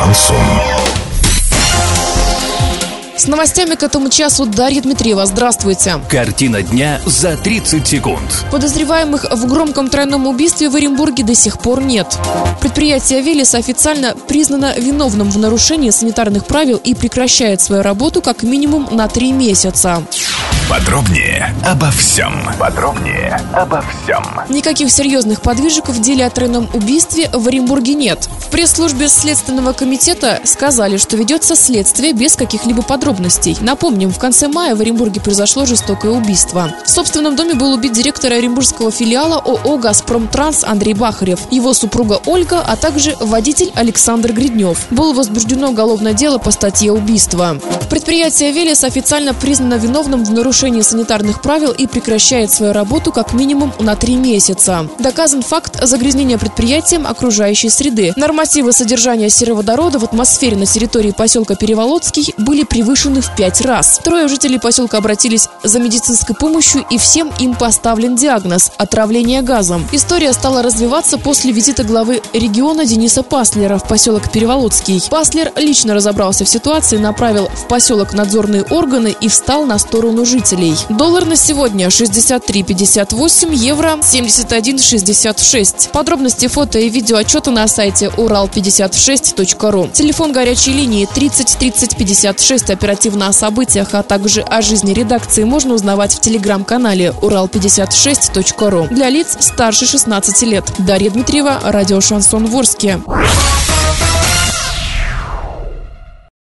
Шансон. С новостями к этому часу Дарья Дмитриева. Здравствуйте. Картина дня за 30 секунд. Подозреваемых в громком тройном убийстве в Оренбурге до сих пор нет. Предприятие «Велес» официально признано виновным в нарушении санитарных правил и прекращает свою работу как минимум на три месяца. Подробнее обо всем. Подробнее обо всем. Никаких серьезных подвижек в деле о тройном убийстве в Оренбурге нет. В пресс-службе Следственного комитета сказали, что ведется следствие без каких-либо подробностей. Напомним, в конце мая в Оренбурге произошло жестокое убийство. В собственном доме был убит директор оренбургского филиала ООО «Газпром Транс» Андрей Бахарев, его супруга Ольга, а также водитель Александр Гриднев. Было возбуждено уголовное дело по статье убийства. Предприятие «Велес» официально признано виновным в нарушении санитарных правил и прекращает свою работу как минимум на три месяца. Доказан факт загрязнения предприятием окружающей среды. Нормативы содержания сероводорода в атмосфере на территории поселка Переволодский были превышены в пять раз. Трое жителей поселка обратились за медицинской помощью и всем им поставлен диагноз – отравление газом. История стала развиваться после визита главы региона Дениса Паслера в поселок Переволодский. Паслер лично разобрался в ситуации, направил в поселок надзорные органы и встал на сторону жителей. Доллар на сегодня 63,58, евро 71,66. Подробности фото и видео отчета на сайте урал56.ру. Телефон горячей линии 30 30 56. Оперативно о событиях, а также о жизни редакции можно узнавать в телеграм-канале урал56.ру. Для лиц старше 16 лет. Дарья Дмитриева, радио «Шансон Ворске».